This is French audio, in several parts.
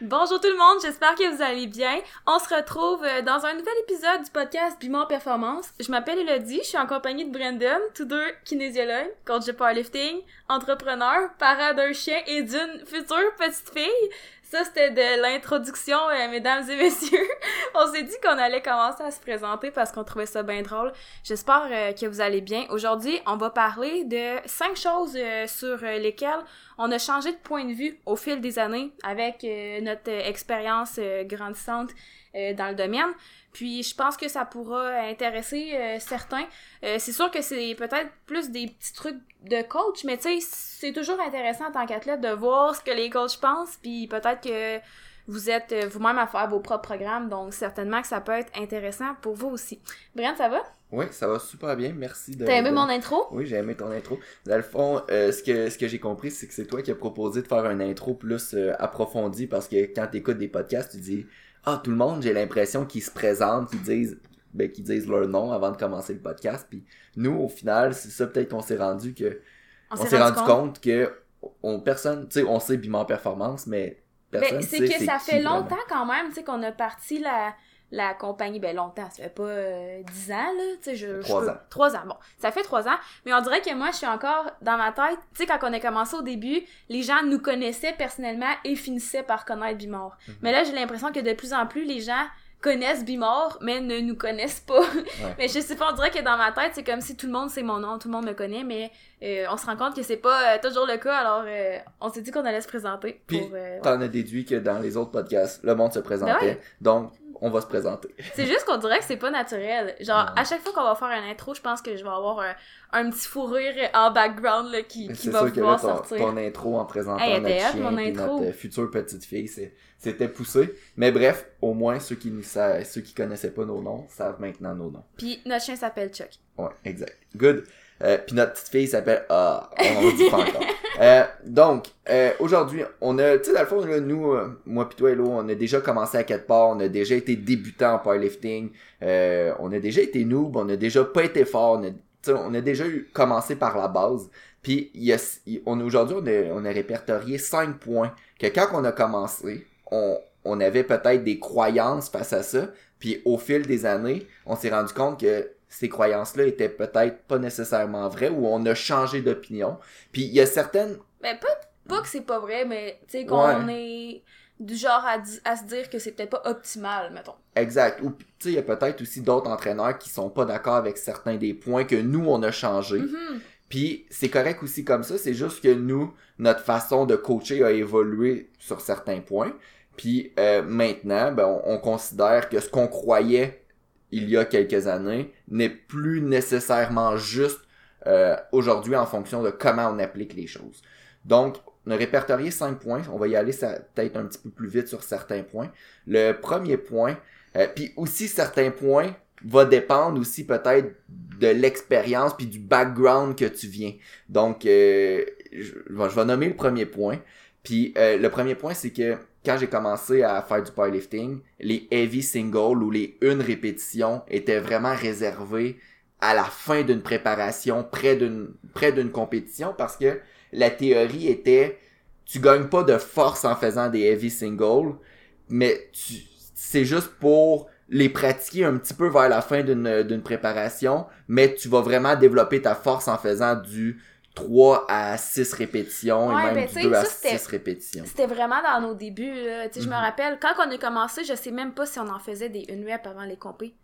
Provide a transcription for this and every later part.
Bonjour tout le monde, j'espère que vous allez bien. On se retrouve euh, dans un nouvel épisode du podcast Bimor Performance. Je m'appelle Elodie, je suis en compagnie de Brandon, tous deux kinésiologues, coach de powerlifting, entrepreneur, parent d'un chien et d'une future petite fille. Ça, c'était de l'introduction, euh, mesdames et messieurs. On s'est dit qu'on allait commencer à se présenter parce qu'on trouvait ça bien drôle. J'espère euh, que vous allez bien. Aujourd'hui, on va parler de cinq choses euh, sur lesquelles on a changé de point de vue au fil des années avec notre expérience grandissante dans le domaine. Puis je pense que ça pourra intéresser certains. c'est sûr que c'est peut-être plus des petits trucs de coach, mais tu sais, c'est toujours intéressant en tant qu'athlète de voir ce que les coachs pensent, puis peut-être que vous êtes euh, vous-même à faire vos propres programmes, donc certainement que ça peut être intéressant pour vous aussi. Brent, ça va? Oui, ça va super bien, merci. De, T'as aimé mon intro? Oui, j'ai aimé ton intro. Dans le fond, euh, ce que, ce que j'ai compris, c'est que c'est toi qui as proposé de faire un intro plus euh, approfondi parce que quand tu écoutes des podcasts, tu dis Ah, tout le monde, j'ai l'impression qu'ils se présentent, qu'ils disent ben, qu'ils disent leur nom avant de commencer le podcast. Puis nous, au final, c'est ça peut-être qu'on s'est rendu que on, s'est rendu, compte. que on personne, tu sais, on sait Bimor Performance, mais ben, c'est que ça fait longtemps quand même, tu sais, qu'on a parti la, la compagnie, ben longtemps, ça fait pas euh, dix ans, là, tu sais, je... Trois ans. Trois ans, bon, ça fait trois ans, mais on dirait que moi, je suis encore dans ma tête, tu sais, quand on a commencé au début, les gens nous connaissaient personnellement et finissaient par connaître Bimor. Mhm. Mais là, j'ai l'impression que de plus en plus, les gens connaissent Bimor, mais ne nous connaissent pas. mais je sais pas, on dirait que dans ma tête, c'est comme si tout le monde sait mon nom, tout le monde me connaît, mais euh, on se rend compte que c'est pas euh, toujours le cas, alors euh, on s'est dit qu'on allait se présenter. Puis, t'en as déduit que dans les autres podcasts, le monde se présentait, ben donc on va se présenter. c'est juste qu'on dirait que c'est pas naturel. Genre, à chaque fois qu'on va faire un intro, je pense que je vais avoir un, petit fou rire en background là, qui, qui va pouvoir sortir. ton intro en présentant notre chien et notre future petite fille, c'était poussé. Mais bref, au moins, ceux qui, ceux qui connaissaient pas nos noms savent maintenant nos noms. Puis notre chien s'appelle Chuck. Ouais, exact. Good. Euh, puis notre petite fille s'appelle Ah, on dit pas encore. Euh, donc, euh, aujourd'hui, on a, tu sais, dans le fond, là, nous, euh, moi pis toi, Hello, on a déjà commencé à quatre parts, on a déjà été débutant en powerlifting, euh, on a déjà été noob, on a déjà pas été fort, on a, on a déjà commencé par la base. Puis, y a, aujourd'hui, on a, on a répertorié cinq points que quand on a commencé, on, on avait peut-être des croyances face à ça, puis au fil des années, on s'est rendu compte que ces croyances-là étaient peut-être pas nécessairement vraies ou on a changé d'opinion. Puis il y a certaines... Mais pas, pas que c'est pas vrai, mais tu sais qu'on est du genre à, à se dire que c'est peut-être pas optimal, mettons. Exact. Ou tu sais, il y a peut-être aussi d'autres entraîneurs qui sont pas d'accord avec certains des points que nous, on a changé. Mm-hmm. Puis c'est correct aussi comme ça, c'est juste que nous, notre façon de coacher a évolué sur certains points. Puis euh, maintenant, ben, on, on, considère que ce qu'on croyait il y a quelques années n'est plus nécessairement juste euh, aujourd'hui en fonction de comment on applique les choses. Donc, on a répertorié cinq points. On va y aller peut-être un petit peu plus vite sur certains points. Le premier point, euh, puis aussi certains points va dépendre aussi peut-être de l'expérience puis du background que tu viens. Donc, euh, je, je, vais nommer le premier point. Puis le premier point, c'est que quand j'ai commencé à faire du powerlifting, les heavy singles ou les une répétition étaient vraiment réservés à la fin d'une préparation, près d'une près d'une compétition, parce que la théorie était tu gagnes pas de force en faisant des heavy singles, mais c'est juste pour les pratiquer un petit peu vers la fin d'une préparation, mais tu vas vraiment développer ta force en faisant du 3 à 6 répétitions et même ben, 2 à 6 répétitions. C'était vraiment dans nos débuts. Là. Je me mhm. rappelle, quand on a commencé, je sais même pas si on en faisait des une rep avant les compés.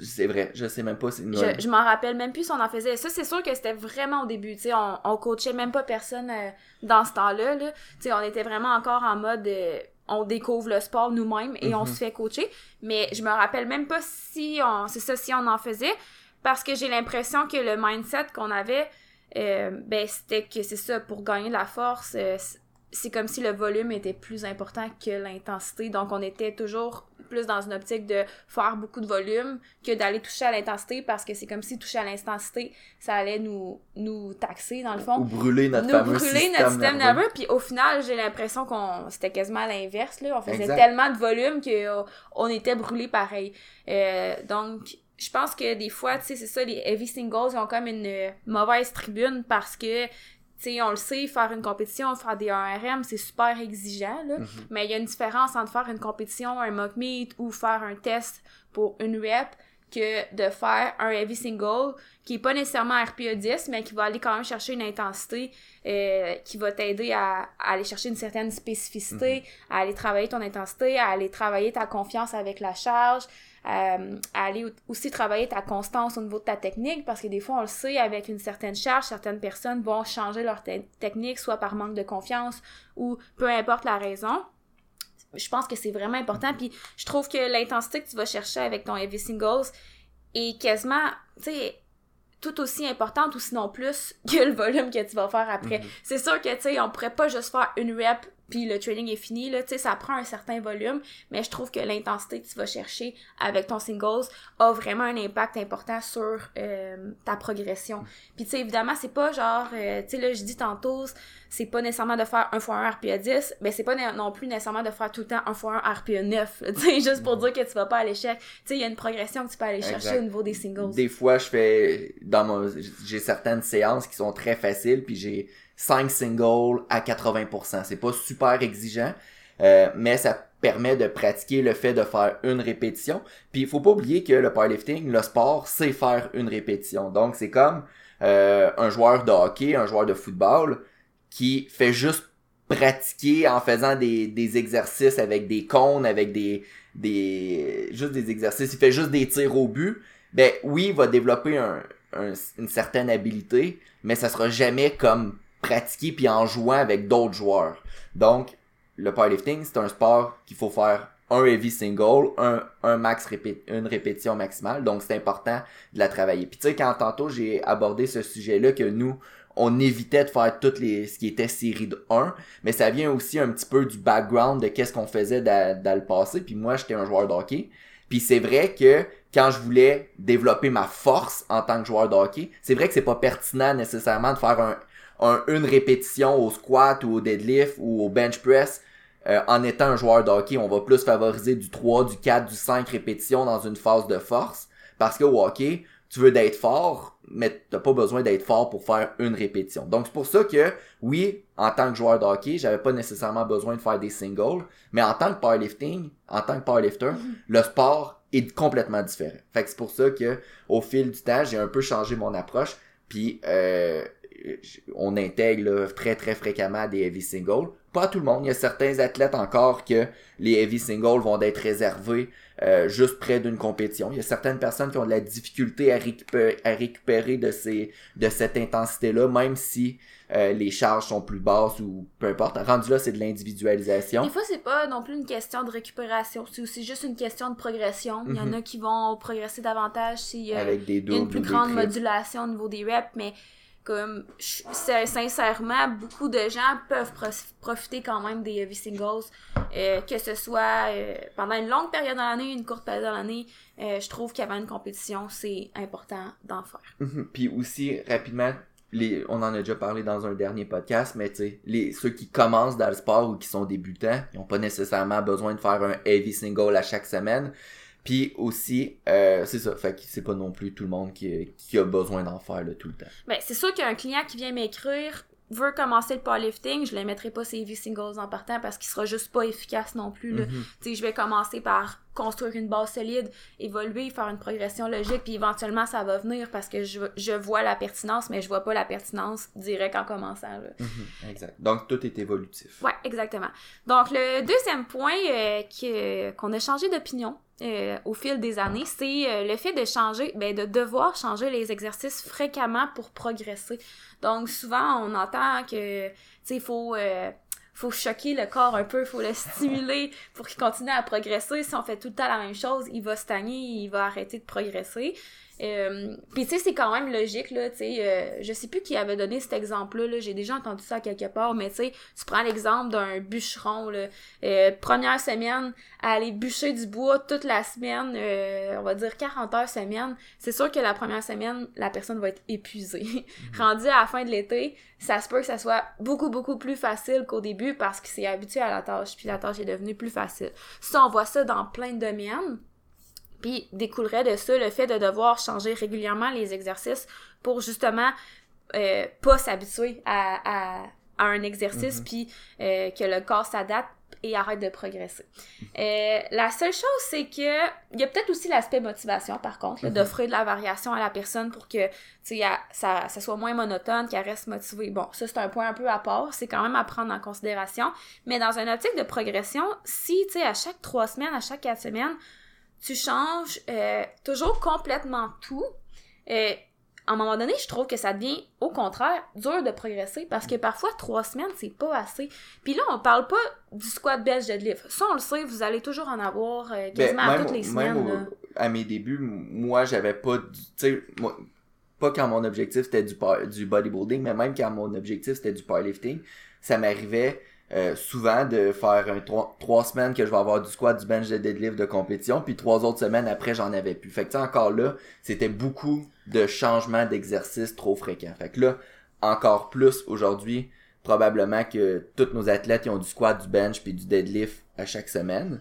C'est vrai, je sais même pas si... Je, je m'en rappelle même plus si on en faisait. Ça, c'est sûr que c'était vraiment au début. sais on, on coachait même pas personne euh, dans ce temps-là. Là. On était vraiment encore en mode... Euh, on découvre le sport nous-mêmes et on mhm. se fait coacher. Mais je me rappelle même pas si on... C'est ça, si on en faisait. Parce que j'ai l'impression que le mindset qu'on avait euh, ben c'était que c'est ça, pour gagner de la force, euh, c'est comme si le volume était plus important que l'intensité. Donc on était toujours plus dans une optique de faire beaucoup de volume que d'aller toucher à l'intensité parce que c'est comme si toucher à l'intensité, ça allait nous, nous taxer dans le fond. Ou brûler notre nous brûler système notre système nerveux. Puis au final, j'ai l'impression qu'on c'était quasiment l'inverse. là On faisait tellement de volume qu'on on était brûlé pareil. Euh, donc je pense que des fois, tu sais, c'est ça, les heavy singles, ils ont comme une euh, mauvaise tribune parce que, tu sais, on le sait, faire une compétition, faire des 1RM, c'est super exigeant, là. Mhm. Mais il y a une différence entre faire une compétition, un mock meet ou faire un test pour une rep que de faire un heavy single qui est pas nécessairement RPE 10 mais qui va aller quand même chercher une intensité euh, qui va t'aider à, à aller chercher une certaine spécificité, à aller travailler ton intensité, à aller travailler ta confiance avec la charge, euh, à aller au- aussi travailler ta constance au niveau de ta technique parce que des fois on le sait avec une certaine charge certaines personnes vont changer leur te- technique soit par manque de confiance ou peu importe la raison je pense que c'est vraiment important puis je trouve que l'intensité que tu vas chercher avec ton heavy singles est quasiment tu sais tout aussi importante ou sinon plus que le volume que tu vas faire après. Mhm. C'est sûr que, tu sais, on pourrait pas juste faire une rep puis le training est fini, là, tu sais, ça prend un certain volume, mais je trouve que l'intensité que tu vas chercher avec ton singles a vraiment un impact important sur euh, ta progression. Puis, tu sais, évidemment, c'est pas genre, euh, tu sais, là, je dis tantôt, c'est pas nécessairement de faire 1 x 1 RPE 10, mais c'est pas non plus nécessairement de faire tout le temps 1 x 1 RPE 9, tu sais, juste pour dire que tu vas pas à l'échec. Tu sais, il y a une progression que tu peux aller chercher Exact. au niveau des singles. Des fois, je fais dans mon j'ai certaines séances qui sont très faciles, puis j'ai 5 singles à 80%. C'est pas super exigeant, euh, mais ça permet de pratiquer le fait de faire une répétition. Puis il faut pas oublier que le powerlifting, le sport, c'est faire une répétition. Donc c'est comme euh, un joueur de hockey, un joueur de football qui fait juste pratiquer en faisant des, des exercices avec des cônes, avec des, des juste des exercices, il fait juste des tirs au but, ben oui, il va développer un, un- une certaine habilité, mais ça sera jamais comme pratiquer puis en jouant avec d'autres joueurs. Donc, le powerlifting, c'est un sport qu'il faut faire un heavy single, un, un max répé- une répétition maximale. Donc, c'est important de la travailler. Puis tu sais, quand tantôt j'ai abordé ce sujet-là, que nous, on évitait de faire toutes les, ce qui était série de 1, mais ça vient aussi un petit peu du background de qu'est-ce qu'on faisait dans, dans le passé. Puis moi, j'étais un joueur de hockey. Puis c'est vrai que quand je voulais développer ma force en tant que joueur de hockey, c'est vrai que c'est pas pertinent nécessairement de faire un, un- une répétition au squat ou au deadlift ou au bench press euh, en étant un joueur de hockey. On va plus favoriser du 3, du 4, du 5 répétitions dans une phase de force. Parce que au hockey, tu veux d'être fort, mais t'as pas besoin d'être fort pour faire une répétition. Donc c'est pour ça que, oui, en tant que joueur de hockey, j'avais pas nécessairement besoin de faire des singles, mais en tant que powerlifting, en tant que powerlifter, le sport est complètement différent. Fait que c'est pour ça que au fil du temps, j'ai un peu changé mon approche, puis euh, on intègre là, très très fréquemment des heavy singles. Pas tout le monde, il y a certains athlètes encore que les heavy singles vont être réservés euh, juste près d'une compétition. Il y a certaines personnes qui ont de la difficulté à récupérer, à récupérer de ces de cette intensité-là, même si euh, les charges sont plus basses ou peu importe. Rendu là, c'est de l'individualisation. Des fois, c'est pas non plus une question de récupération, c'est aussi juste une question de progression. Il y en Mhm. a qui vont progresser davantage s'il y a, une plus grande modulation au niveau des reps, mais comme sincèrement, beaucoup de gens peuvent prof- profiter quand même des heavy singles, euh, que ce soit euh, pendant une longue période dans l'année, une courte période dans l'année. euh, je trouve qu'avant une compétition, c'est important d'en faire. Mhm. Puis aussi, rapidement, les, on en a déjà parlé dans un dernier podcast, mais les, ceux qui commencent dans le sport ou qui sont débutants, ils n'ont pas nécessairement besoin de faire un heavy single à chaque semaine. Puis aussi, euh, c'est ça, fait que c'est pas non plus tout le monde qui, qui a besoin d'en faire là, tout le temps. Ben, c'est sûr qu'un client qui vient m'écrire veut commencer le powerlifting, je ne mettrai pas ses heavy singles en partant parce qu'il sera juste pas efficace non plus. là. Mhm. Sais, je vais commencer par construire une base solide, évoluer, faire une progression logique, puis éventuellement ça va venir parce que je, je vois la pertinence, mais je vois pas la pertinence direct en commençant. Là. Mhm. Exact. Donc tout est évolutif. Ouais, exactement. Donc, le deuxième point euh, que- qu'on a changé d'opinion euh, au fil des années, c'est euh, le fait de changer, ben, de devoir changer les exercices fréquemment pour progresser. Donc, souvent, on entend que, tu il faut, euh, faut choquer le corps un peu, faut le stimuler pour qu'il continue à progresser. Si on fait tout le temps la même chose, il va stagner, il va arrêter de progresser. Euh, Puis tu sais, c'est quand même logique, là, tu sais, euh, je sais plus qui avait donné cet exemple-là, là, j'ai déjà entendu ça quelque part, mais tu sais, tu prends l'exemple d'un bûcheron, là, euh, première semaine, à aller bûcher du bois toute la semaine, euh, on va dire 40 heures semaine, c'est sûr que la première semaine, la personne va être épuisée. Rendu à la fin de l'été, ça se peut que ça soit beaucoup, beaucoup plus facile qu'au début parce qu'il s'est habitué à la tâche, puis la tâche est devenue plus facile. Ça, on voit ça dans plein de domaines. Puis découlerait de ça le fait de devoir changer régulièrement les exercices pour justement euh, pas s'habituer à, à, un exercice, mm-hmm. puis euh, que le corps s'adapte et arrête de progresser. Euh, la seule chose, c'est que il y a peut-être aussi l'aspect motivation, par contre, mm-hmm. d'offrir de la variation à la personne pour que ça, ça soit moins monotone, qu'elle reste motivée. Bon, ça, c'est un point un peu à part. C'est quand même à prendre en considération. Mais dans une optique de progression, si, tu sais, à chaque trois semaines, à chaque quatre semaines, tu changes euh, toujours complètement tout, euh, à un moment donné, je trouve que ça devient, au contraire, dur de progresser parce que parfois, trois semaines, c'est pas assez. Puis là, on parle pas du squat belge deadlift. Ça, on le sait, vous allez toujours en avoir euh, ben, quasiment à toutes les semaines. à mes débuts, moi, j'avais pas du. Tu sais, pas quand mon objectif c'était du, du bodybuilding, mais même quand mon objectif c'était du powerlifting, ça m'arrivait euh, souvent de faire un trois, semaines que je vais avoir du squat, du bench, de deadlift de compétition, puis trois autres semaines après j'en avais plus. Fait que encore là, c'était beaucoup de changements d'exercice trop fréquents. Fait que là, encore plus aujourd'hui, probablement que tous nos athlètes ils ont du squat, du bench puis du deadlift à chaque semaine.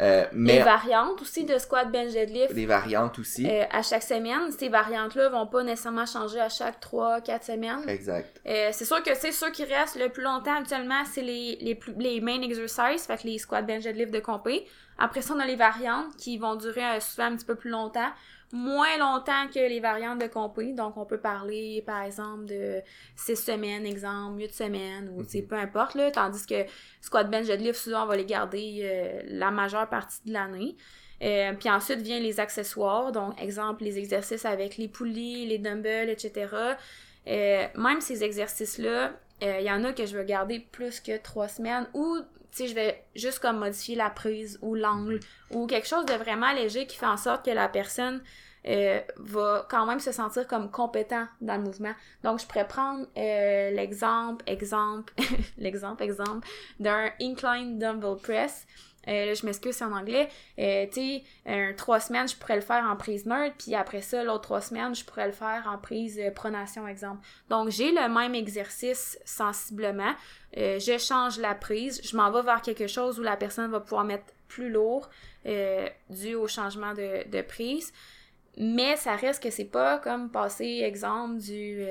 Euh, mais, les variantes aussi de squat, bench, deadlift. Les variantes aussi. Euh, à chaque semaine. Ces variantes-là vont pas nécessairement changer à chaque 3-4 semaines. Exact. Euh, c'est sûr que c'est ceux qui restent le plus longtemps actuellement, c'est les, les, plus, les main exercises, fait que les squat, bench, deadlift de compé. Après ça, on a les variantes qui vont durer souvent un petit peu plus longtemps moins longtemps que les variantes de compris. Donc, on peut parler, par exemple, de 6 semaines, exemple, 8 semaines, ou, mm peu importe, là. Tandis que squat bench deadlift, souvent, on va les garder euh, la majeure partie de l'année. Euh, puis ensuite vient les accessoires, donc exemple les exercices avec les poulies, les dumbbells, etc. Euh, même ces exercices-là, il y en a que je veux garder plus que trois semaines ou tu sais, je vais juste comme modifier la prise ou l'angle ou quelque chose de vraiment léger qui fait en sorte que la personne euh, va quand même se sentir comme compétent dans le mouvement. Donc, je pourrais prendre euh, l'exemple, exemple, l'exemple, exemple d'un incline dumbbell press. Euh, là, je m'excuse, c'est en anglais. Euh, tu sais, un trois semaines, je pourrais le faire en prise neutre, puis après ça, l'autre trois semaines, je pourrais le faire en prise euh, pronation, exemple. Donc, j'ai le même exercice sensiblement. Euh, je change la prise, je m'en vais vers quelque chose où la personne va pouvoir mettre plus lourd dû au changement de, de, prise. Mais ça reste que c'est pas comme passer, exemple, du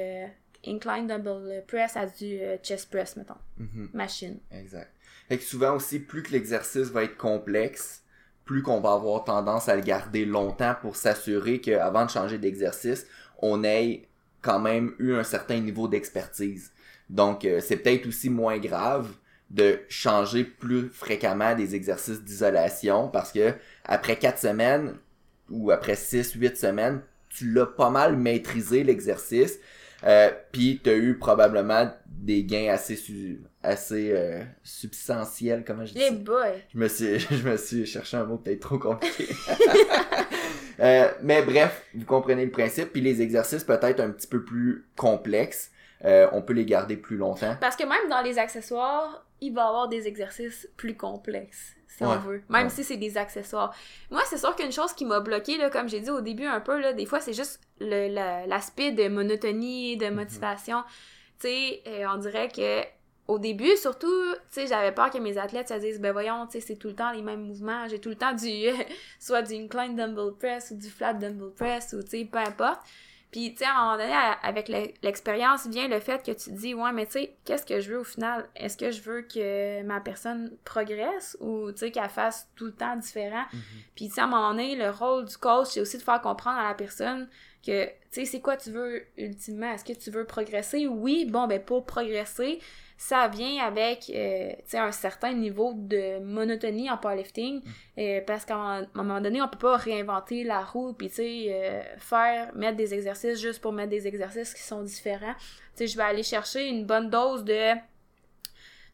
incline dumbbell press à du chest press, mettons. Mm-hmm. Machine. Exact. Fait que souvent aussi, plus que l'exercice va être complexe, plus qu'on va avoir tendance à le garder longtemps pour s'assurer qu'avant de changer d'exercice, on ait quand même eu un certain niveau d'expertise. Donc, euh, c'est peut-être aussi moins grave de changer plus fréquemment des exercices d'isolation parce que après quatre semaines ou après six, huit semaines, tu l'as pas mal maîtrisé l'exercice. Euh, puis tu as eu probablement des gains assez assez euh, substantiels comment je dis Les boys. Je me suis je me suis cherché un mot peut-être trop compliqué. euh, mais bref, vous comprenez le principe puis les exercices peut-être un petit peu plus complexes, euh, on peut les garder plus longtemps. Parce que même dans les accessoires, il va y avoir des exercices plus complexes si on veut, même si c'est des accessoires. Moi, c'est sûr qu'une chose qui m'a bloqué, là, comme j'ai dit au début un peu, là, des fois, c'est juste l'aspect de monotonie, de mhm. motivation. Tu sais, euh, on dirait que au début, surtout, tu sais, j'avais peur que mes athlètes se disent, ben voyons, tu sais, c'est tout le temps les mêmes mouvements, j'ai tout le temps du, soit du incline dumbbell press ou du flat dumbbell press ou, tu sais, peu importe. Puis, tu sais, à un moment donné, avec l'expérience vient le fait que tu te dis, ouais, mais tu sais, qu'est-ce que je veux au final? Est-ce que je veux que ma personne progresse ou, tu sais, qu'elle fasse tout le temps différent? Mm-hmm. Puis, tu sais, à un moment donné, le rôle du coach, c'est aussi de faire comprendre à la personne que, tu sais, c'est quoi tu veux ultimement? Est-ce que tu veux progresser? Oui, bon, ben, pour progresser, ça vient avec euh, un certain niveau de monotonie en powerlifting mm. euh, parce qu'à un moment donné on peut pas réinventer la roue puis tu sais euh, faire mettre des exercices juste pour mettre des exercices qui sont différents tu sais je vais aller chercher une bonne dose de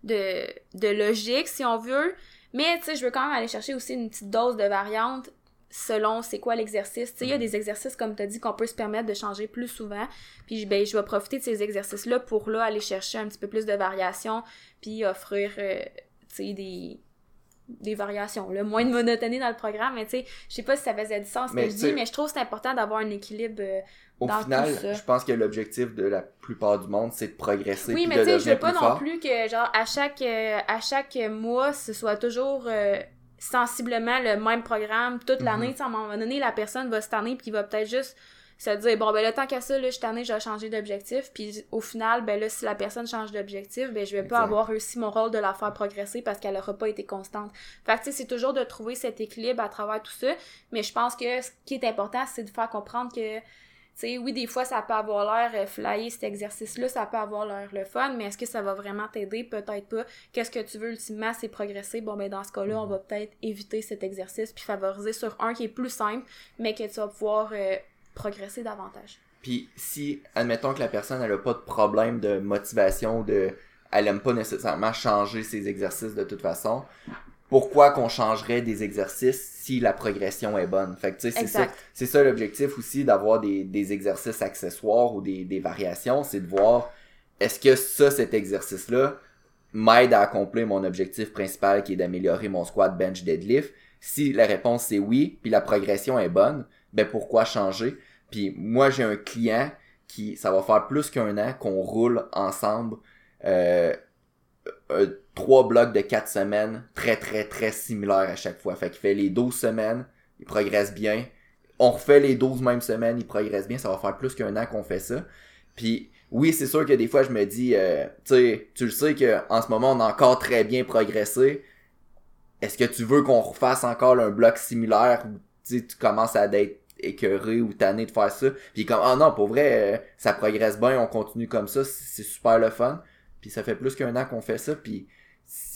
de de logique si on veut mais tu sais je veux quand même aller chercher aussi une petite dose de variante selon c'est quoi l'exercice. Tu sais, il y a mm. des exercices, comme tu as dit, qu'on peut se permettre de changer plus souvent. Puis, ben, je vais profiter de ces exercices-là pour, là, aller chercher un petit peu plus de variation, puis offrir, euh, tu sais, des, des variations, le moins de monotonie dans le programme, mais tu sais, je sais pas si ça faisait du sens ce que je dis, mais je trouve que c'est important d'avoir un équilibre euh, au final, je pense que l'objectif de la plupart du monde, c'est de progresser. Oui, mais tu sais, je veux pas non plus que, genre, à chaque, euh, à chaque mois, ce soit toujours sensiblement le même programme toute mhm. l'année. À un moment donné, la personne va se tanner puis va peut-être juste se dire bon ben le temps qu'à ça là, je suis je vais changer d'objectif puis au final ben là si la personne change d'objectif ben je vais pas avoir réussi mon rôle de la faire progresser parce qu'elle aura pas été constante. Fait que tu sais c'est toujours de trouver cet équilibre à travers tout ça, mais je pense que ce qui est important c'est de faire comprendre que sais, oui, des fois, ça peut avoir l'air euh, flyer cet exercice-là, ça peut avoir l'air le fun, mais est-ce que ça va vraiment t'aider? Peut-être pas. Qu'est-ce que tu veux ultimement, c'est progresser. Bon, ben, dans ce cas-là, on va peut-être éviter cet exercice puis favoriser sur un qui est plus simple, mais que tu vas pouvoir euh, progresser davantage. Puis, si, admettons que la personne, elle a pas de problème de motivation, de, elle aime pas nécessairement changer ses exercices de toute façon, pourquoi qu'on changerait des exercices si la progression est bonne. Fait que tu sais, c'est ça, c'est ça l'objectif aussi d'avoir des, des exercices accessoires ou des, des variations, c'est de voir est-ce que ça, cet exercice-là, m'aide à accomplir mon objectif principal qui est d'améliorer mon squat, bench, deadlift? Si la réponse c'est oui, puis la progression est bonne, ben pourquoi changer? Puis moi j'ai un client qui, ça va faire plus qu'un an qu'on roule ensemble euh, euh, trois blocs de quatre semaines très très très similaires à chaque fois. Fait qu'il fait les 12 semaines, il progresse bien. On refait les 12 mêmes semaines, il progresse bien. Ça va faire plus qu'un an qu'on fait ça. Puis oui, c'est sûr que des fois je me dis, euh, tu sais, tu le sais qu'en ce moment on a encore très bien progressé. Est-ce que tu veux qu'on refasse encore un bloc similaire où tu commences à être écœuré ou tanné de faire ça? Puis comme, ah non, pour vrai, euh, ça progresse bien, on continue comme ça, c'est super le fun. Puis ça fait plus qu'un an qu'on fait ça, puis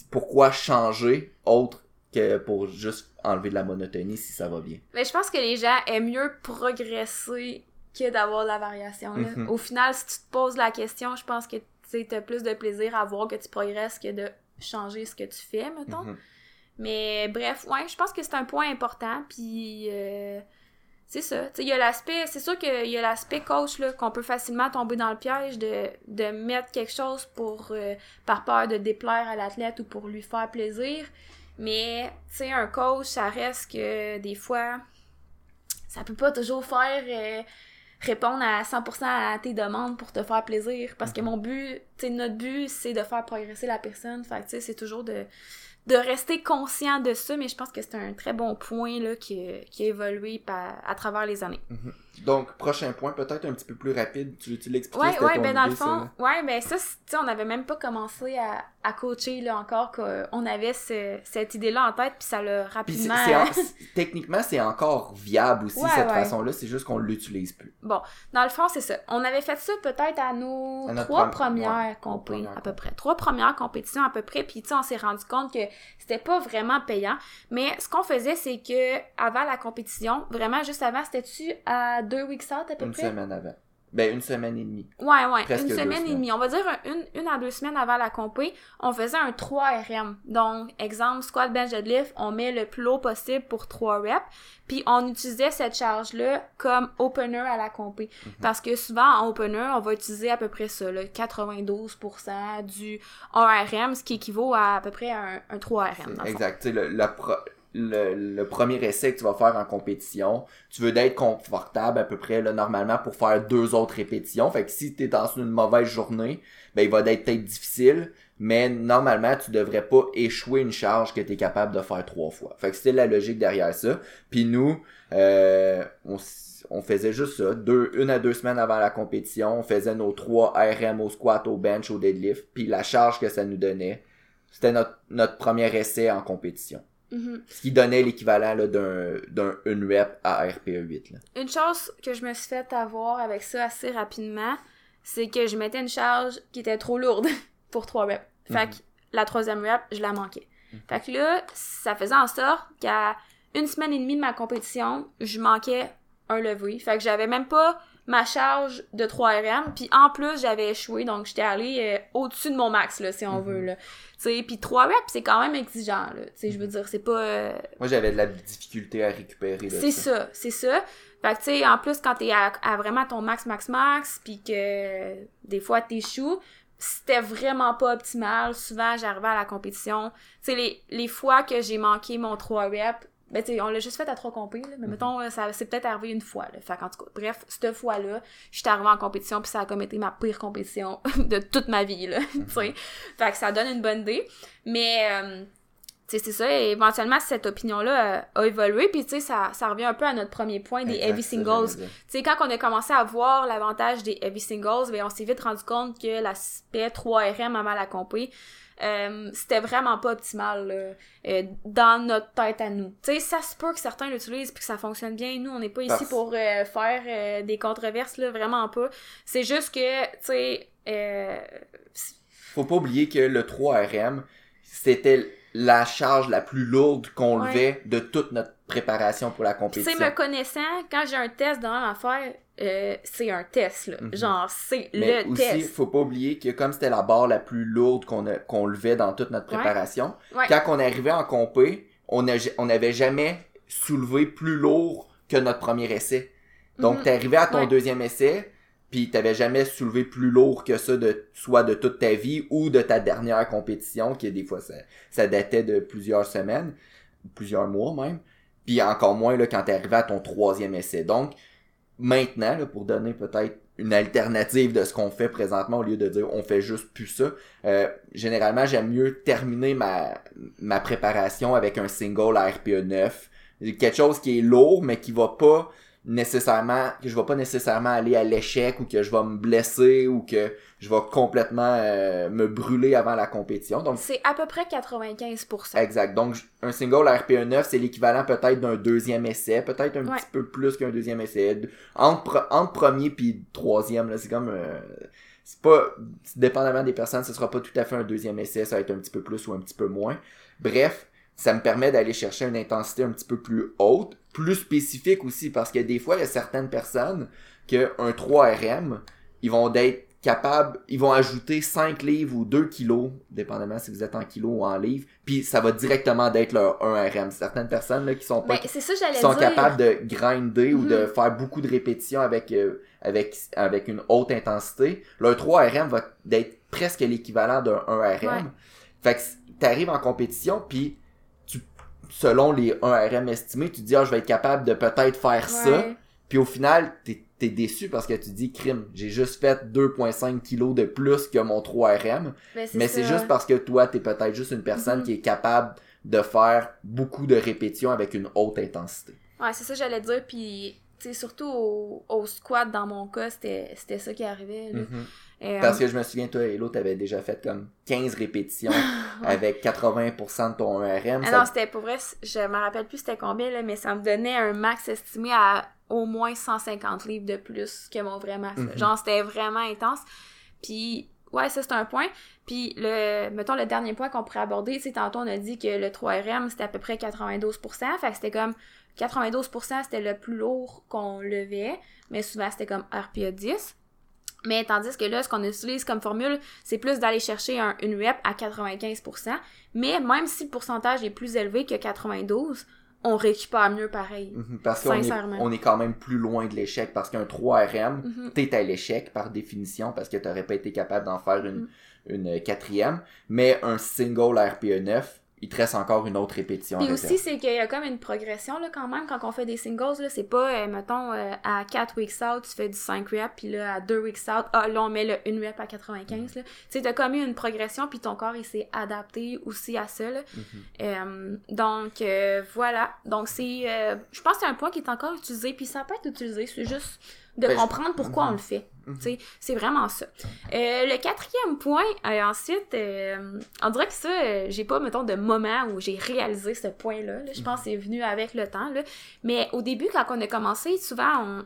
pourquoi changer autre que pour juste enlever de la monotonie si ça va bien? Mais je pense que les gens aiment mieux progresser que d'avoir de la variation. Mm-hmm. Au final, si tu te poses la question, je pense que tu as plus de plaisir à voir que tu progresses que de changer ce que tu fais, mettons. Mm-hmm. Mais bref, ouais, je pense que c'est un point important. Puis euh, c'est ça. Il y a l'aspect, c'est sûr qu'il y a l'aspect coach là, qu'on peut facilement tomber dans le piège de, de mettre quelque chose pour euh, par peur de déplaire à l'athlète ou pour lui faire plaisir. Mais tu sais, un coach, ça reste que des fois, ça peut pas toujours faire euh, répondre à 100% à tes demandes pour te faire plaisir. Parce que mhm. mon but, tu sais, notre but, c'est de faire progresser la personne. Fait tu sais, c'est toujours de de rester conscient de ça, mais je pense que c'est un très bon point qui, qui a évolué à travers les années. Mhm. Donc, prochain point, peut-être un petit peu plus rapide, tu, tu l'expliques. Ouais, ouais, ben dans le fond, ouais, ben ça, tu on n'avait même pas commencé à, à coacher là encore qu'on avait cette idée-là en tête, puis ça l'a rapidement. techniquement, c'est encore viable aussi cette façon-là, c'est juste qu'on l'utilise plus. Bon, dans le fond, c'est ça. On avait fait ça peut-être à nos trois premières compétitions, à peu près, trois premières compétitions à peu près, puis tu sais, on s'est rendu compte que c'était pas vraiment payant, mais ce qu'on faisait, c'est que avant la compétition, vraiment juste avant, c'était-tu à deux weeks out à peu près? Une semaine avant. Ben, une semaine et demie. Ouais, ouais, une semaine et demie. On va dire une, une à deux semaines avant la compé, on faisait un 3 RM. Donc, exemple, squat, bench, deadlift, on met le plus haut possible pour 3 reps, puis on utilisait cette charge-là comme opener à la compé. Mhm. Parce que souvent, en opener, on va utiliser à peu près ça, là, 92% du 1 RM, ce qui équivaut à à peu près un, un 3 RM. Exact. Tu sais, le, premier essai que tu vas faire en compétition, tu veux d'être confortable à peu près normalement pour faire deux autres répétitions. Fait que si tu dans une mauvaise journée, ben il va être peut-être difficile, mais normalement tu devrais pas échouer une charge que tu es capable de faire trois fois. Fait que c'était la logique derrière ça. Puis nous, euh, on, faisait juste ça, deux, une à deux semaines avant la compétition, on faisait nos trois RM au squat, au bench, au deadlift, puis la charge que ça nous donnait, c'était notre premier essai en compétition. Mm-hmm. Ce qui donnait l'équivalent d'un, d'un une rep à RPE 8. Une chose que je me suis fait avoir avec ça assez rapidement, c'est que je mettais une charge qui était trop lourde pour trois reps. Fait mm-hmm. que la troisième rep, je la manquais. Mm-hmm. Fait que là, ça faisait en sorte qu'à une semaine et demie de ma compétition, je manquais un levé. Fait que j'avais même pas ma charge de 3RM, puis en plus, j'avais échoué, donc j'étais allée euh, au-dessus de mon max, là, si on veut, là. Tu sais, puis 3 reps, c'est quand même exigeant, là. Tu sais, je veux dire, c'est pas... Euh, Moi, j'avais de la difficulté à récupérer, C'est ça, c'est ça. Fait que, tu sais, en plus, quand t'es à, à vraiment ton max, max, max, puis que des fois t'échoues, c'était vraiment pas optimal. Souvent, j'arrivais à la compétition. Tu sais, les, les fois que j'ai manqué mon 3 reps, ben, tu on l'a juste fait à trois compés, mais mhm. mettons, ça c'est peut-être arrivé une fois, là. Fait qu'en tout cas, bref, cette fois-là, j'étais arrivée en compétition, puis ça a comme été ma pire compétition de toute ma vie, là. Mhm. Fait que ça donne une bonne idée. Mais, euh, c'est ça, et éventuellement, cette opinion-là a, évolué, puis tu sais, ça, ça revient un peu à notre premier point des heavy singles. Tu sais, quand on a commencé à voir l'avantage des heavy singles, ben, on s'est vite rendu compte que l'aspect 3RM avant la compé, euh, c'était vraiment pas optimal euh, dans notre tête à nous. Tu sais, ça se peut que certains l'utilisent puis que ça fonctionne bien. Nous, on n'est pas ici pour euh, faire des controverses, là, vraiment pas. C'est juste que, tu sais... Faut pas oublier que le 3RM, c'était la charge la plus lourde qu'on levait de toute notre préparation pour la compétition. Sais, me connaissant, quand j'ai un test dans à faire, euh, c'est un test, là. Mhm. Genre, c'est le aussi, test. faut pas oublier que comme c'était la barre la plus lourde qu'on qu'on levait dans toute notre préparation, quand on arrivait en compé, on n'avait jamais soulevé plus lourd que notre premier essai. Donc, tu mhm. t'es arrivé à ton deuxième essai, puis t'avais jamais soulevé plus lourd que ça de soit de toute ta vie ou de ta dernière compétition qui des fois ça, ça datait de plusieurs semaines plusieurs mois même puis encore moins là quand t'es arrivé à ton troisième essai. Donc maintenant là, pour donner peut-être une alternative de ce qu'on fait présentement au lieu de dire on fait juste plus ça euh, généralement j'aime mieux terminer ma ma préparation avec un single à RPE 9 quelque chose qui est lourd mais qui va pas nécessairement que je vais pas nécessairement aller à l'échec ou que je vais me blesser ou que je vais complètement euh, me brûler avant la compétition. Donc c'est à peu près 95%. Exact. Donc un single RPE 9, c'est l'équivalent peut-être d'un deuxième essai, peut-être un petit peu plus qu'un deuxième essai. Entre, entre premier puis troisième là, c'est comme euh, c'est pas dépendamment des personnes, ce sera pas tout à fait un deuxième essai, ça va être un petit peu plus ou un petit peu moins. Bref, ça me permet d'aller chercher une intensité un petit peu plus haute, plus spécifique aussi, parce que des fois, il y a certaines personnes que un 3RM, ils vont être capables, ils vont ajouter 5 livres ou 2 kilos, dépendamment si vous êtes en kilos ou en livres, puis ça va directement d'être leur 1RM. Certaines personnes là, qui sont pas ben, ça, sont capables de grinder ou de mhm. faire beaucoup de répétitions avec euh, avec avec une haute intensité, leur 3RM va être presque l'équivalent d'un 1RM. Fait que t'arrives en compétition puis selon les 1RM estimés, tu dis, ah, je vais être capable de peut-être faire ça. Puis au final, t'es es déçu parce que tu dis, crime, j'ai juste fait 2,5 kilos de plus que mon 3RM. Ben, mais c'est juste parce que toi, t'es peut-être juste une personne mm-hmm. qui est capable de faire beaucoup de répétitions avec une haute intensité. Ouais, c'est ça j'allais dire. Puis, sais, surtout au, au, squat, dans mon cas, c'était ça qui arrivait. Là. Mm-hmm. Parce euh, que je me souviens, toi, Hello, t'avais déjà fait comme 15 répétitions avec 80% de ton RM. Ah non, c'était pour vrai, je me rappelle plus c'était combien, là, mais ça me donnait un max estimé à au moins 150 livres de plus que mon vrai max. Mhm. Genre, c'était vraiment intense. Puis, ouais, ça, c'est un point. Puis, le, mettons, le dernier point qu'on pourrait aborder, sais, tantôt, on a dit que le 3RM, c'était à peu près 92%. Fait que c'était comme 92%, c'était le plus lourd qu'on levait. Mais souvent, c'était comme RPA 10. Mais tandis que là, ce qu'on utilise comme formule, c'est plus d'aller chercher un, une rep à 95%. Mais même si le pourcentage est plus élevé que 92, on récupère mieux pareil. Mhm, parce qu'on est, on est quand même plus loin de l'échec. Parce qu'un 3RM, mhm. t'es à l'échec par définition parce que t'aurais pas été capable d'en faire une, mhm. une quatrième. Mais un single RPE 9, il te reste encore une autre répétition. Puis aussi, c'est qu'il y a comme une progression, là, quand même, quand on fait des singles, là, c'est pas, euh, mettons, euh, à 4 weeks out, tu fais du 5 reps, puis là, à 2 weeks out, ah, là, on met le 1 rep à 95, là. Tu sais, t'as comme eu une progression, puis ton corps, il s'est adapté aussi à ça, là. Mm-hmm. Euh, donc, voilà. Donc, c'est, je pense que c'est un point qui est encore utilisé, puis ça peut être utilisé, c'est juste de ben, comprendre pourquoi on le fait. Mhm. C'est vraiment ça. Euh, le quatrième point, euh, ensuite, euh, on dirait que ça, j'ai pas, mettons, de moment où j'ai réalisé ce point-là. je pense que c'est venu avec le temps. Là. Mais au début, quand on a commencé, souvent, on,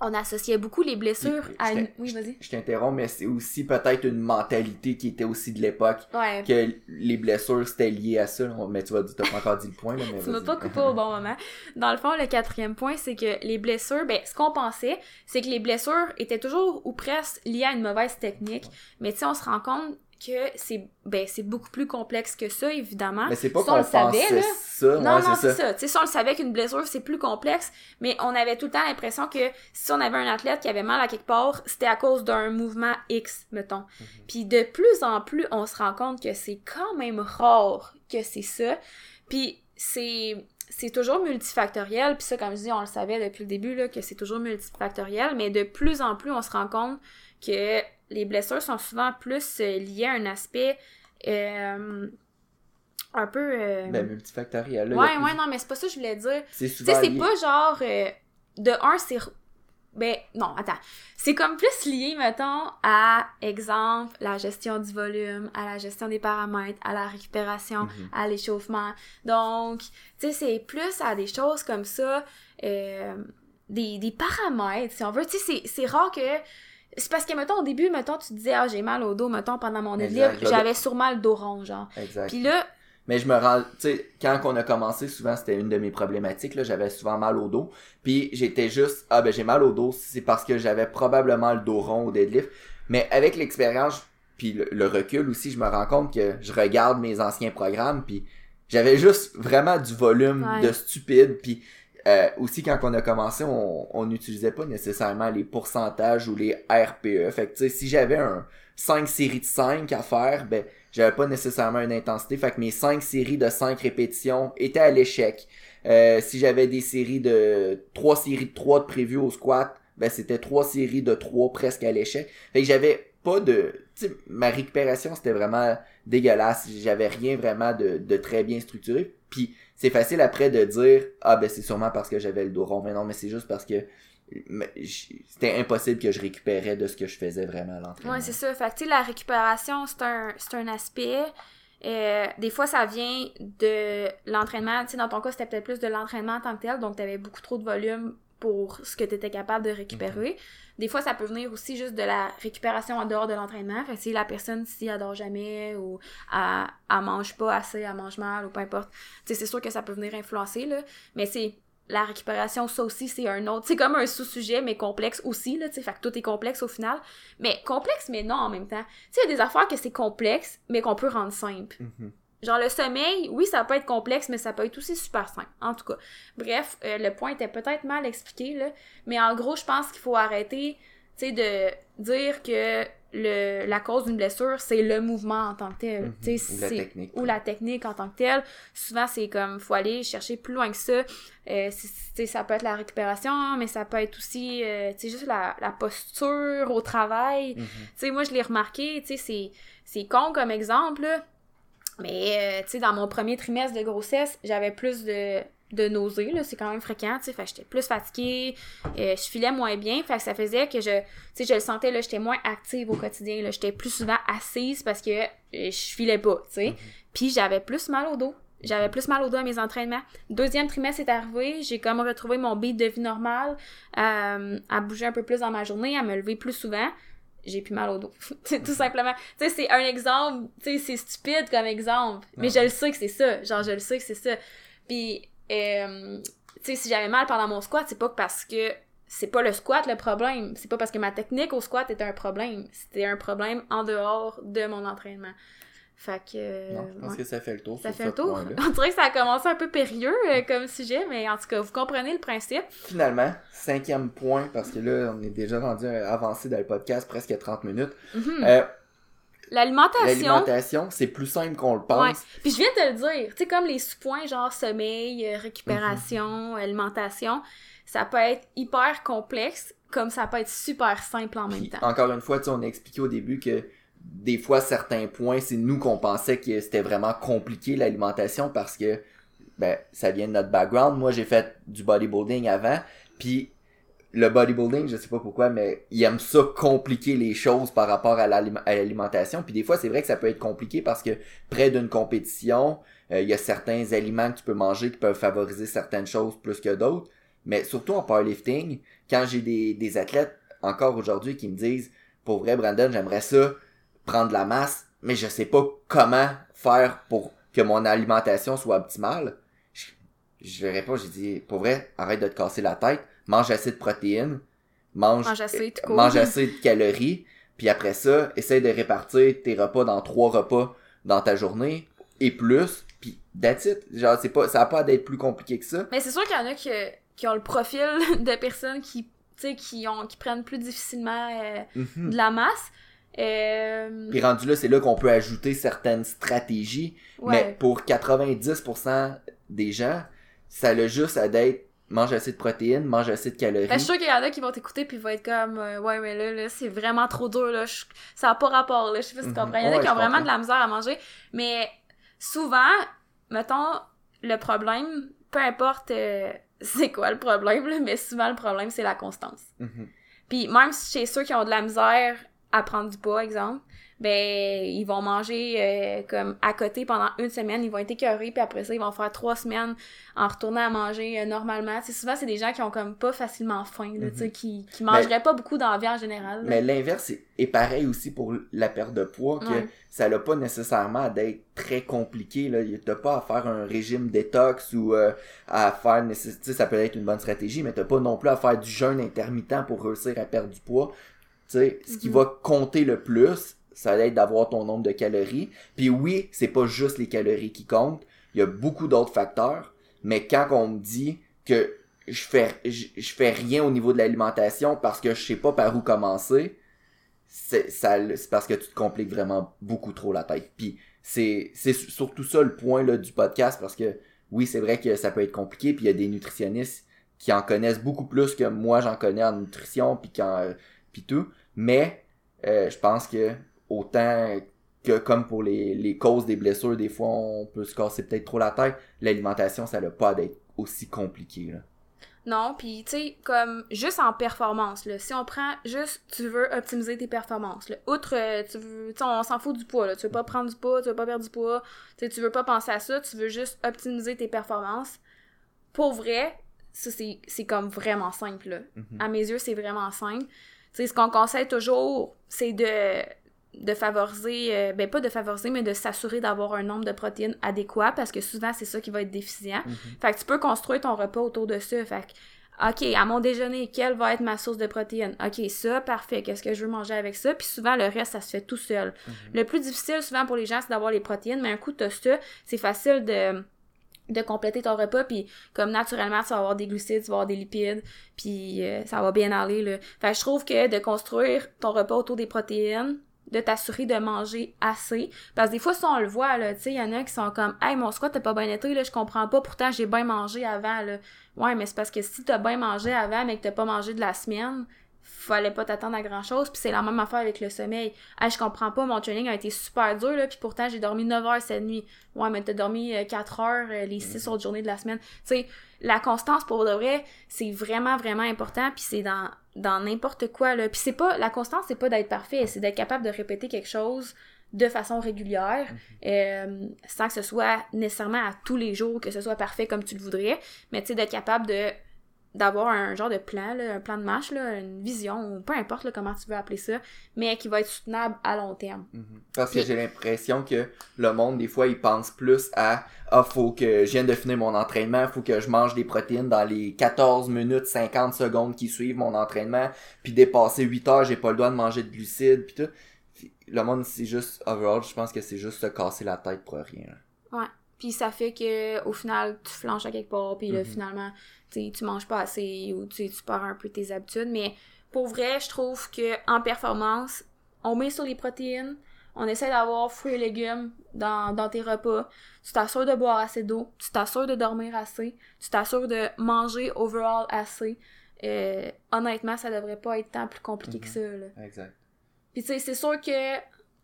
on associait beaucoup les blessures à une... Oui, vas-y. Je t'interromps, mais c'est aussi peut-être une mentalité qui était aussi de l'époque. Ouais. Que les blessures, c'était lié à ça. Mais tu vas dire, t'as pas encore dit le point, là, mais Tu m'as pas coupé au bon moment. Dans le fond, le quatrième point, c'est que les blessures, ben, ce qu'on pensait, c'est que les blessures étaient toujours ou presque liées à une mauvaise technique. Mais tu sais, on se rend compte que c'est ben c'est beaucoup plus complexe que ça évidemment. Mais c'est pas qu'on savait là. ça, non non c'est ça. Tu sais on le savait qu'une blessure c'est plus complexe mais on avait tout le temps l'impression que si on avait un athlète qui avait mal à quelque part c'était à cause d'un mouvement X mettons. Mhm. puis de plus en plus on se rend compte que c'est quand même rare que c'est ça. Puis c'est c'est toujours multifactoriel. Puis ça comme je dis on le savait depuis le début là que c'est toujours multifactoriel. Mais de plus en plus on se rend compte que les blessures sont souvent plus euh, liées à un aspect euh, un peu. euh, Ben, multifactoriel. là, ouais, plus- ouais, non, mais c'est pas ça que je voulais dire. C'est Tu sais, c'est lié. pas genre. euh, de un, c'est. Ben, non, attends. C'est comme plus lié, mettons, à, exemple, la gestion du volume, à la gestion des paramètres, à la récupération, Mhm. à l'échauffement. Donc, tu sais, c'est plus à des choses comme ça, euh, des, des paramètres, si on veut. Tu sais, c'est- c'est rare que... C'est parce que, mettons, au début, mettons, tu te disais, ah, j'ai mal au dos, mettons, pendant mon deadlift, j'avais sûrement le dos rond, genre. Exact. Puis là, Mais je me rends, tu sais, quand on a commencé, souvent c'était une de mes problématiques, là, j'avais souvent mal au dos. Puis j'étais juste, ah ben j'ai mal au dos, c'est parce que j'avais probablement le dos rond au deadlift. Mais avec l'expérience, puis le, le recul aussi, je me rends compte que je regarde mes anciens programmes, puis j'avais juste vraiment du volume Ouais. de stupide. Puis euh, aussi quand on a commencé, on n'utilisait pas nécessairement les pourcentages ou les RPE. Fait que si j'avais un 5 séries de 5 à faire, ben j'avais pas nécessairement une intensité. Fait que mes 5 séries de 5 répétitions étaient à l'échec. Euh, si j'avais des séries de 3 séries de 3 de prévues au squat, ben c'était 3 séries de 3 presque à l'échec. Fait que j'avais pas de... Ma récupération, c'était vraiment dégueulasse. J'avais rien vraiment de, de très bien structuré. Puis c'est facile après de dire « Ah ben c'est sûrement parce que j'avais le dos rond. » Mais non, mais c'est juste parce que c'était impossible que je récupérais de ce que je faisais vraiment à l'entraînement. Ouais, c'est ça. Fait que, tu sais, la récupération, c'est un, un aspect. Euh, des fois, ça vient de l'entraînement. Tu sais, dans ton cas, c'était peut-être plus de l'entraînement en tant que tel, donc tu avais beaucoup trop de volume pour ce que tu étais capable de récupérer. Des fois, ça peut venir aussi juste de la récupération en dehors de l'entraînement. Fait que si la personne, si elle dort jamais ou elle, elle mange pas assez, elle mange mal ou peu importe, c'est sûr que ça peut venir influencer, là. Mais c'est la récupération, ça aussi, c'est un autre. C'est comme un sous-sujet, mais complexe aussi, là, tu sais. Fait que tout est complexe au final. Mais complexe, mais non en même temps. Tu sais, il y a des affaires que c'est complexe, mais qu'on peut rendre simple. Mhm. Genre le sommeil, oui, ça peut être complexe, mais ça peut être aussi super simple. En tout cas. Bref, euh, le point était peut-être mal expliqué, là. Mais en gros, je pense qu'il faut arrêter, tu sais, de dire que le, la cause d'une blessure, c'est le mouvement en tant que tel. Tu sais, Ou la technique. Ou la technique en tant que telle. Souvent, c'est comme, faut aller chercher plus loin que ça. Euh, c'est- tu sais, ça peut être la récupération, mais ça peut être aussi, euh, tu sais, juste la, la posture au travail. Mhm. Tu sais, moi, je l'ai remarqué, tu sais, c'est, c'est con comme exemple, là. Mais, euh, tu sais, dans mon premier trimestre de grossesse, j'avais plus de, de nausées, là. C'est quand même fréquent, tu sais. Fait j'étais plus fatiguée, euh, je filais moins bien. Fait que ça faisait que je, tu sais, je le sentais, là, j'étais moins active au quotidien, là. J'étais plus souvent assise parce que euh, je filais pas, tu sais. Puis j'avais plus mal au dos. J'avais plus mal au dos à mes entraînements. Deuxième trimestre est arrivé, j'ai comme retrouvé mon beat de vie normal, euh, à bouger un peu plus dans ma journée, à me lever plus souvent. J'ai plus mal au dos. C'est tout simplement. Tu sais, c'est un exemple, tu sais, c'est stupide comme exemple. Mais je le sais que c'est ça. Genre, je le sais que c'est ça. Puis, euh, tu sais, si j'avais mal pendant mon squat, c'est pas parce que c'est pas le squat le problème. C'est pas parce que ma technique au squat était un problème. C'était un problème en dehors de mon entraînement. Fait que. Non, je pense ouais. que ça fait le tour Ça fait un tour. On dirait que ça a commencé un peu périlleux euh, comme sujet, mais en tout cas, vous comprenez le principe. Finalement, cinquième point, parce que là, on est déjà rendu euh, avancé dans le podcast, presque à 30 minutes. Mhm. Euh, L'alimentation. L'alimentation, c'est plus simple qu'on le Ouais. pense. Puis je viens de te le dire, tu sais, comme les sous-points, genre sommeil, euh, récupération, alimentation, ça peut être hyper complexe, comme ça peut être super simple en même temps. encore une fois, tu sais, on a expliqué au début que des fois, certains points, c'est nous qu'on pensait que c'était vraiment compliqué l'alimentation parce que ben, ça vient de notre background. Moi, j'ai fait du bodybuilding avant, puis le bodybuilding, je sais pas pourquoi, mais il aime ça compliquer les choses par rapport à l'alime- à l'alimentation. Puis des fois, c'est vrai que ça peut être compliqué parce que près d'une compétition, euh, il y a certains aliments que tu peux manger qui peuvent favoriser certaines choses plus que d'autres. Mais surtout en powerlifting, quand j'ai des, des athlètes encore aujourd'hui qui me disent pour vrai Brandon, j'aimerais ça prendre de la masse, mais je sais pas comment faire pour que mon alimentation soit optimale. Je, je réponds, j'ai dit pour vrai, arrête de te casser la tête, mange assez de protéines, mange Mange assez, mange assez de calories, puis après ça, essaye de répartir tes repas dans trois repas dans ta journée et plus, puis that's it. Genre c'est pas ça a pas d'être plus compliqué que ça. Mais c'est sûr qu'il y en a qui, qui ont le profil de personnes qui, tu sais, qui, ont, qui prennent plus difficilement euh, Mhm. de la masse. Euh, Puis rendu là, c'est là qu'on peut ajouter certaines stratégies. ouais. Mais pour 90% des gens, ça a juste à d'être mange assez de protéines, mange assez de calories. Ben, je suis sûre qu'il y en a qui vont t'écouter puis vont être comme euh, ouais mais là, là c'est vraiment trop dur là Je- ça a pas rapport là je sais pas si tu Mhm. comprends il y en a Ouais, qui ont vraiment comprends. de la misère à manger mais souvent mettons, le problème, peu importe euh, c'est quoi le problème, là, mais souvent le problème, c'est la constance. Mhm. Puis même chez ceux qui ont de la misère à prendre du poids, exemple, ben ils vont manger euh, comme à côté pendant une semaine, ils vont être écœurés, puis après ça, ils vont faire trois semaines en retournant à manger euh, normalement. Tu sais, souvent, c'est des gens qui ont comme pas facilement faim, là, tu sais, qui, qui mangeraient pas beaucoup d'envie en général. là. Mais l'inverse est, est pareil aussi pour la perte de poids, que ça n'a pas nécessairement d'être très compliqué. T'as pas à faire un régime détox ou euh, à faire ça peut être une bonne stratégie, mais t'as pas non plus à faire du jeûne intermittent pour réussir à perdre du poids. Tu sais, ce qui Mhm. va compter le plus, ça va être d'avoir ton nombre de calories. Puis oui, c'est pas juste les calories qui comptent, il y a beaucoup d'autres facteurs, mais quand on me dit que je fais je, je fais rien au niveau de l'alimentation parce que je sais pas par où commencer, c'est ça c'est parce que tu te compliques vraiment beaucoup trop la tête. Puis c'est c'est surtout ça le point là du podcast parce que oui, c'est vrai que ça peut être compliqué puis il y a des nutritionnistes qui en connaissent beaucoup plus que moi j'en connais en nutrition puis quand puis tout, mais euh, je pense que autant que comme pour les, les causes des blessures, des fois on peut se casser peut-être trop la tête, l'alimentation ça n'a pas d'être aussi compliqué là. Non, puis tu sais, comme juste en performance, là, si on prend juste, tu veux optimiser tes performances, là, outre, euh, tu veux, tu on s'en fout du poids, là, tu veux pas prendre du poids, tu veux pas perdre du poids, tu veux pas penser à ça, tu veux juste optimiser tes performances. Pour vrai, ça c'est comme vraiment simple, là. Mhm. À mes yeux, c'est vraiment simple. Tu sais, ce qu'on conseille toujours, c'est de de favoriser, euh, ben pas de favoriser, mais de s'assurer d'avoir un nombre de protéines adéquat parce que souvent c'est ça qui va être déficient. Mhm. Fait que tu peux construire ton repas autour de ça. Fait que, OK, à mon déjeuner, quelle va être ma source de protéines? OK, ça, parfait. Qu'est-ce que je veux manger avec ça? Puis souvent, le reste, ça se fait tout seul. Mhm. Le plus difficile, souvent, pour les gens, c'est d'avoir les protéines, mais un coup, t'as ça, c'est facile de de compléter ton repas puis comme naturellement tu vas avoir des glucides tu vas avoir des lipides puis euh, ça va bien aller là. Fait que je trouve que de construire ton repas autour des protéines de t'assurer de manger assez parce que des fois ça on le voit là tu sais il y en a qui sont comme hey mon squat t'as pas bien été là je comprends pas pourtant j'ai bien mangé avant là ouais mais c'est parce que si t'as bien mangé avant mais que t'as pas mangé de la semaine fallait pas t'attendre à grand chose puis c'est la même affaire avec le sommeil. Hey, je comprends pas mon training a été super dur là puis pourtant j'ai dormi 9 heures cette nuit. Ouais mais t'as dormi euh, 4 heures euh, les 6 autres journées de la semaine. Tu sais la constance pour de vrai c'est vraiment vraiment important puis c'est dans dans n'importe quoi là. Puis c'est pas la constance c'est pas d'être parfait c'est d'être capable de répéter quelque chose de façon régulière euh, sans que ce soit nécessairement à tous les jours que ce soit parfait comme tu le voudrais mais tu sais d'être capable de d'avoir un genre de plan, là, un plan de marche, là, une vision, ou peu importe là, comment tu veux appeler ça, mais qui va être soutenable à long terme. Mhm. Parce que j'ai l'impression que le monde, des fois, il pense plus à Ah, faut que je vienne de finir mon entraînement, faut que je mange des protéines dans les 14 minutes 50 secondes qui suivent mon entraînement, puis dépasser 8 heures, j'ai pas le droit de manger de glucides, puis tout. Le monde, c'est juste, overall, je pense que c'est juste se casser la tête pour rien. là. Puis ça fait que au final, tu flanches à quelque part, puis là, Mhm. finalement, tu manges pas assez ou tu perds un peu tes habitudes. Mais pour vrai, je trouve que en performance, on met sur les protéines, on essaie d'avoir fruits et légumes dans, dans tes repas. Tu t'assures de boire assez d'eau, tu t'assures de dormir assez, tu t'assures de manger overall assez. Euh, honnêtement, ça devrait pas être tant plus compliqué que Mhm. ça. Là. Exact. Puis tu sais, c'est sûr que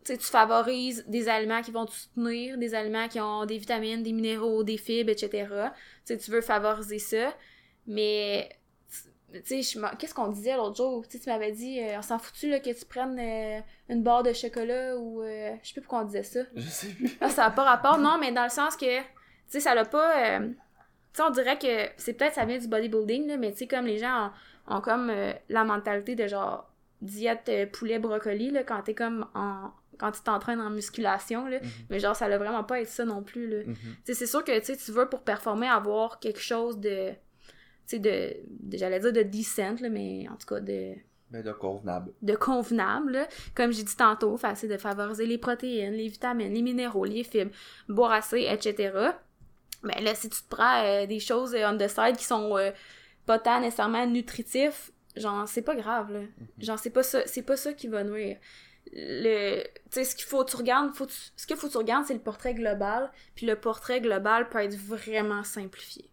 tu sais, tu favorises des aliments qui vont te soutenir, des aliments qui ont des vitamines, des minéraux, des fibres, etc. Tu sais, tu veux favoriser ça, mais tu sais, qu'est-ce qu'on disait l'autre jour? Tu m'avais dit, euh, on s'en foutu là, que tu prennes euh, une barre de chocolat ou... euh, je sais plus pourquoi on disait ça. Je sais plus. Ah, ça n'a pas rapport, non, mais dans le sens que, tu sais, ça l'a pas... euh, tu sais, on dirait que c'est peut-être ça vient du bodybuilding, là, mais tu sais, comme les gens ont, ont comme la mentalité de genre diète poulet brocoli, là, quand t'es comme en... quand tu t'entraînes en musculation, là. Mhm. Mais genre, ça l'a vraiment pas être ça non plus, là. Mhm. C'est sûr que, tu veux pour performer avoir quelque chose de... Tu sais, de, de- J'allais dire de decent, là, mais en tout cas, de Ben, de convenable. de convenable, là. comme j'ai dit tantôt, c'est de favoriser les protéines, les vitamines, les minéraux, les fibres, boire assez, etc. Mais là, si tu te prends euh, des choses euh, on the side qui sont euh, pas tant nécessairement nutritifs, genre, c'est pas grave, là. Genre, c'est pas ça, c'est pas ça qui va nuire. Le, tu sais, ce qu'il faut tu regardes, faut tu- ce qu'il faut tu regardes, c'est le portrait global, puis le portrait global peut être vraiment simplifié.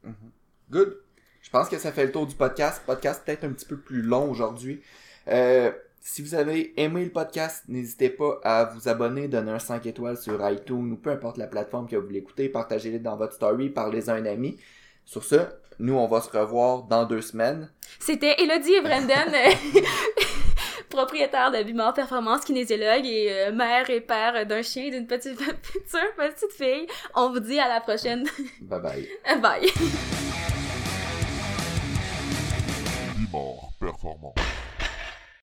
Good. Je pense que ça fait le tour du podcast. Podcast peut-être un petit peu plus long aujourd'hui. Euh, Si vous avez aimé le podcast, n'hésitez pas à vous abonner, donner un 5 étoiles sur iTunes ou peu importe la plateforme que vous l'écoutez, partagez-le dans votre story, parlez-en à un ami. Sur ce, nous, on va se revoir dans deux semaines. C'était Elodie et Brendan, propriétaires de Bimor Performance, kinésiologue et euh, mère et père d'un chien et d'une petite, future petite fille. On vous dit à la prochaine. Bye bye. Bye. Bimor Performance.